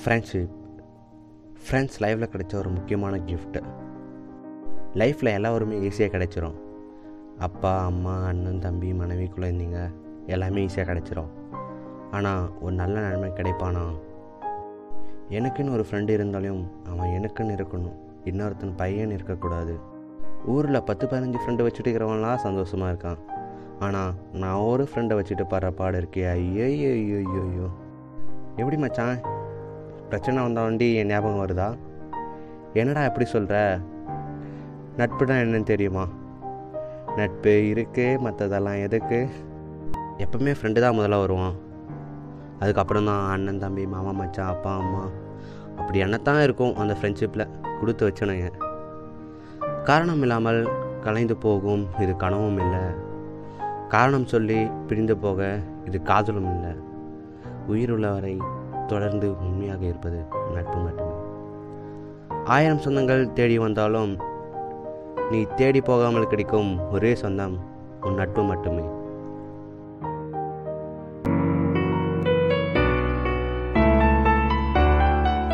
Friendship friends லைஃப்பில் கிடைச்ச ஒரு முக்கியமான கிஃப்ட்டு லைஃப்பில் எல்லாருமே ஈஸியாக கிடைச்சிரும். அப்பா அம்மா அண்ணன் தம்பி மனைவி குழந்தைங்க எல்லாமே ஈஸியாக கிடைச்சிரும். ஆனால் ஒரு நல்ல நன்மை கிடைப்பானா? எனக்குன்னு ஒரு ஃப்ரெண்டு இருந்தாலும் அவன் எனக்குன்னு இருக்கணும். இன்னொருத்தன் பையன் இருக்கக்கூடாது. ஊரில் பத்து பதினஞ்சு ஃப்ரெண்டு வச்சுட்டு இருக்கிறவன்லாம் சந்தோஷமாக இருக்கான். ஆனால் நான் ஒரு ஃப்ரெண்டை வச்சுட்டு பாடுற பாடு இருக்கே. ஐயோ ஐயோ ஐயோ ஐயோ எப்படி மச்சான்? பிரச்சனை வந்தாண்டி என் ஞாபகம் வருதா? என்னடா எப்படி சொல்கிற நட்புனா என்னன்னு தெரியுமா? நட்பு இருக்குது மற்றதெல்லாம் எதுக்கு? எப்பவுமே ஃப்ரெண்டு தான் முதல்ல வருவான். அதுக்கப்புறம் தான் அண்ணன் தம்பி மாமா மச்சான் அப்பா அம்மா. அப்படி என்னத்தான் இருக்கும் அந்த ஃப்ரெண்ட்ஷிப்பில் கொடுத்து வச்சனுங்க. காரணம் இல்லாமல் கலைந்து போகும் இது கனவும் இல்லை. காரணம் சொல்லி பிரிந்து போக இது காதலும் இல்லை. உயிருள்ளவரை தொடர்ந்து உண்மையாக இருப்பது நட்பு மட்டுமே. ஆயிரம் சொந்தங்கள் தேடி வந்தாலும் நீ தேடி போகாமல் கிடைக்கும் ஒரே சொந்தம் உன் நட்பு மட்டுமே.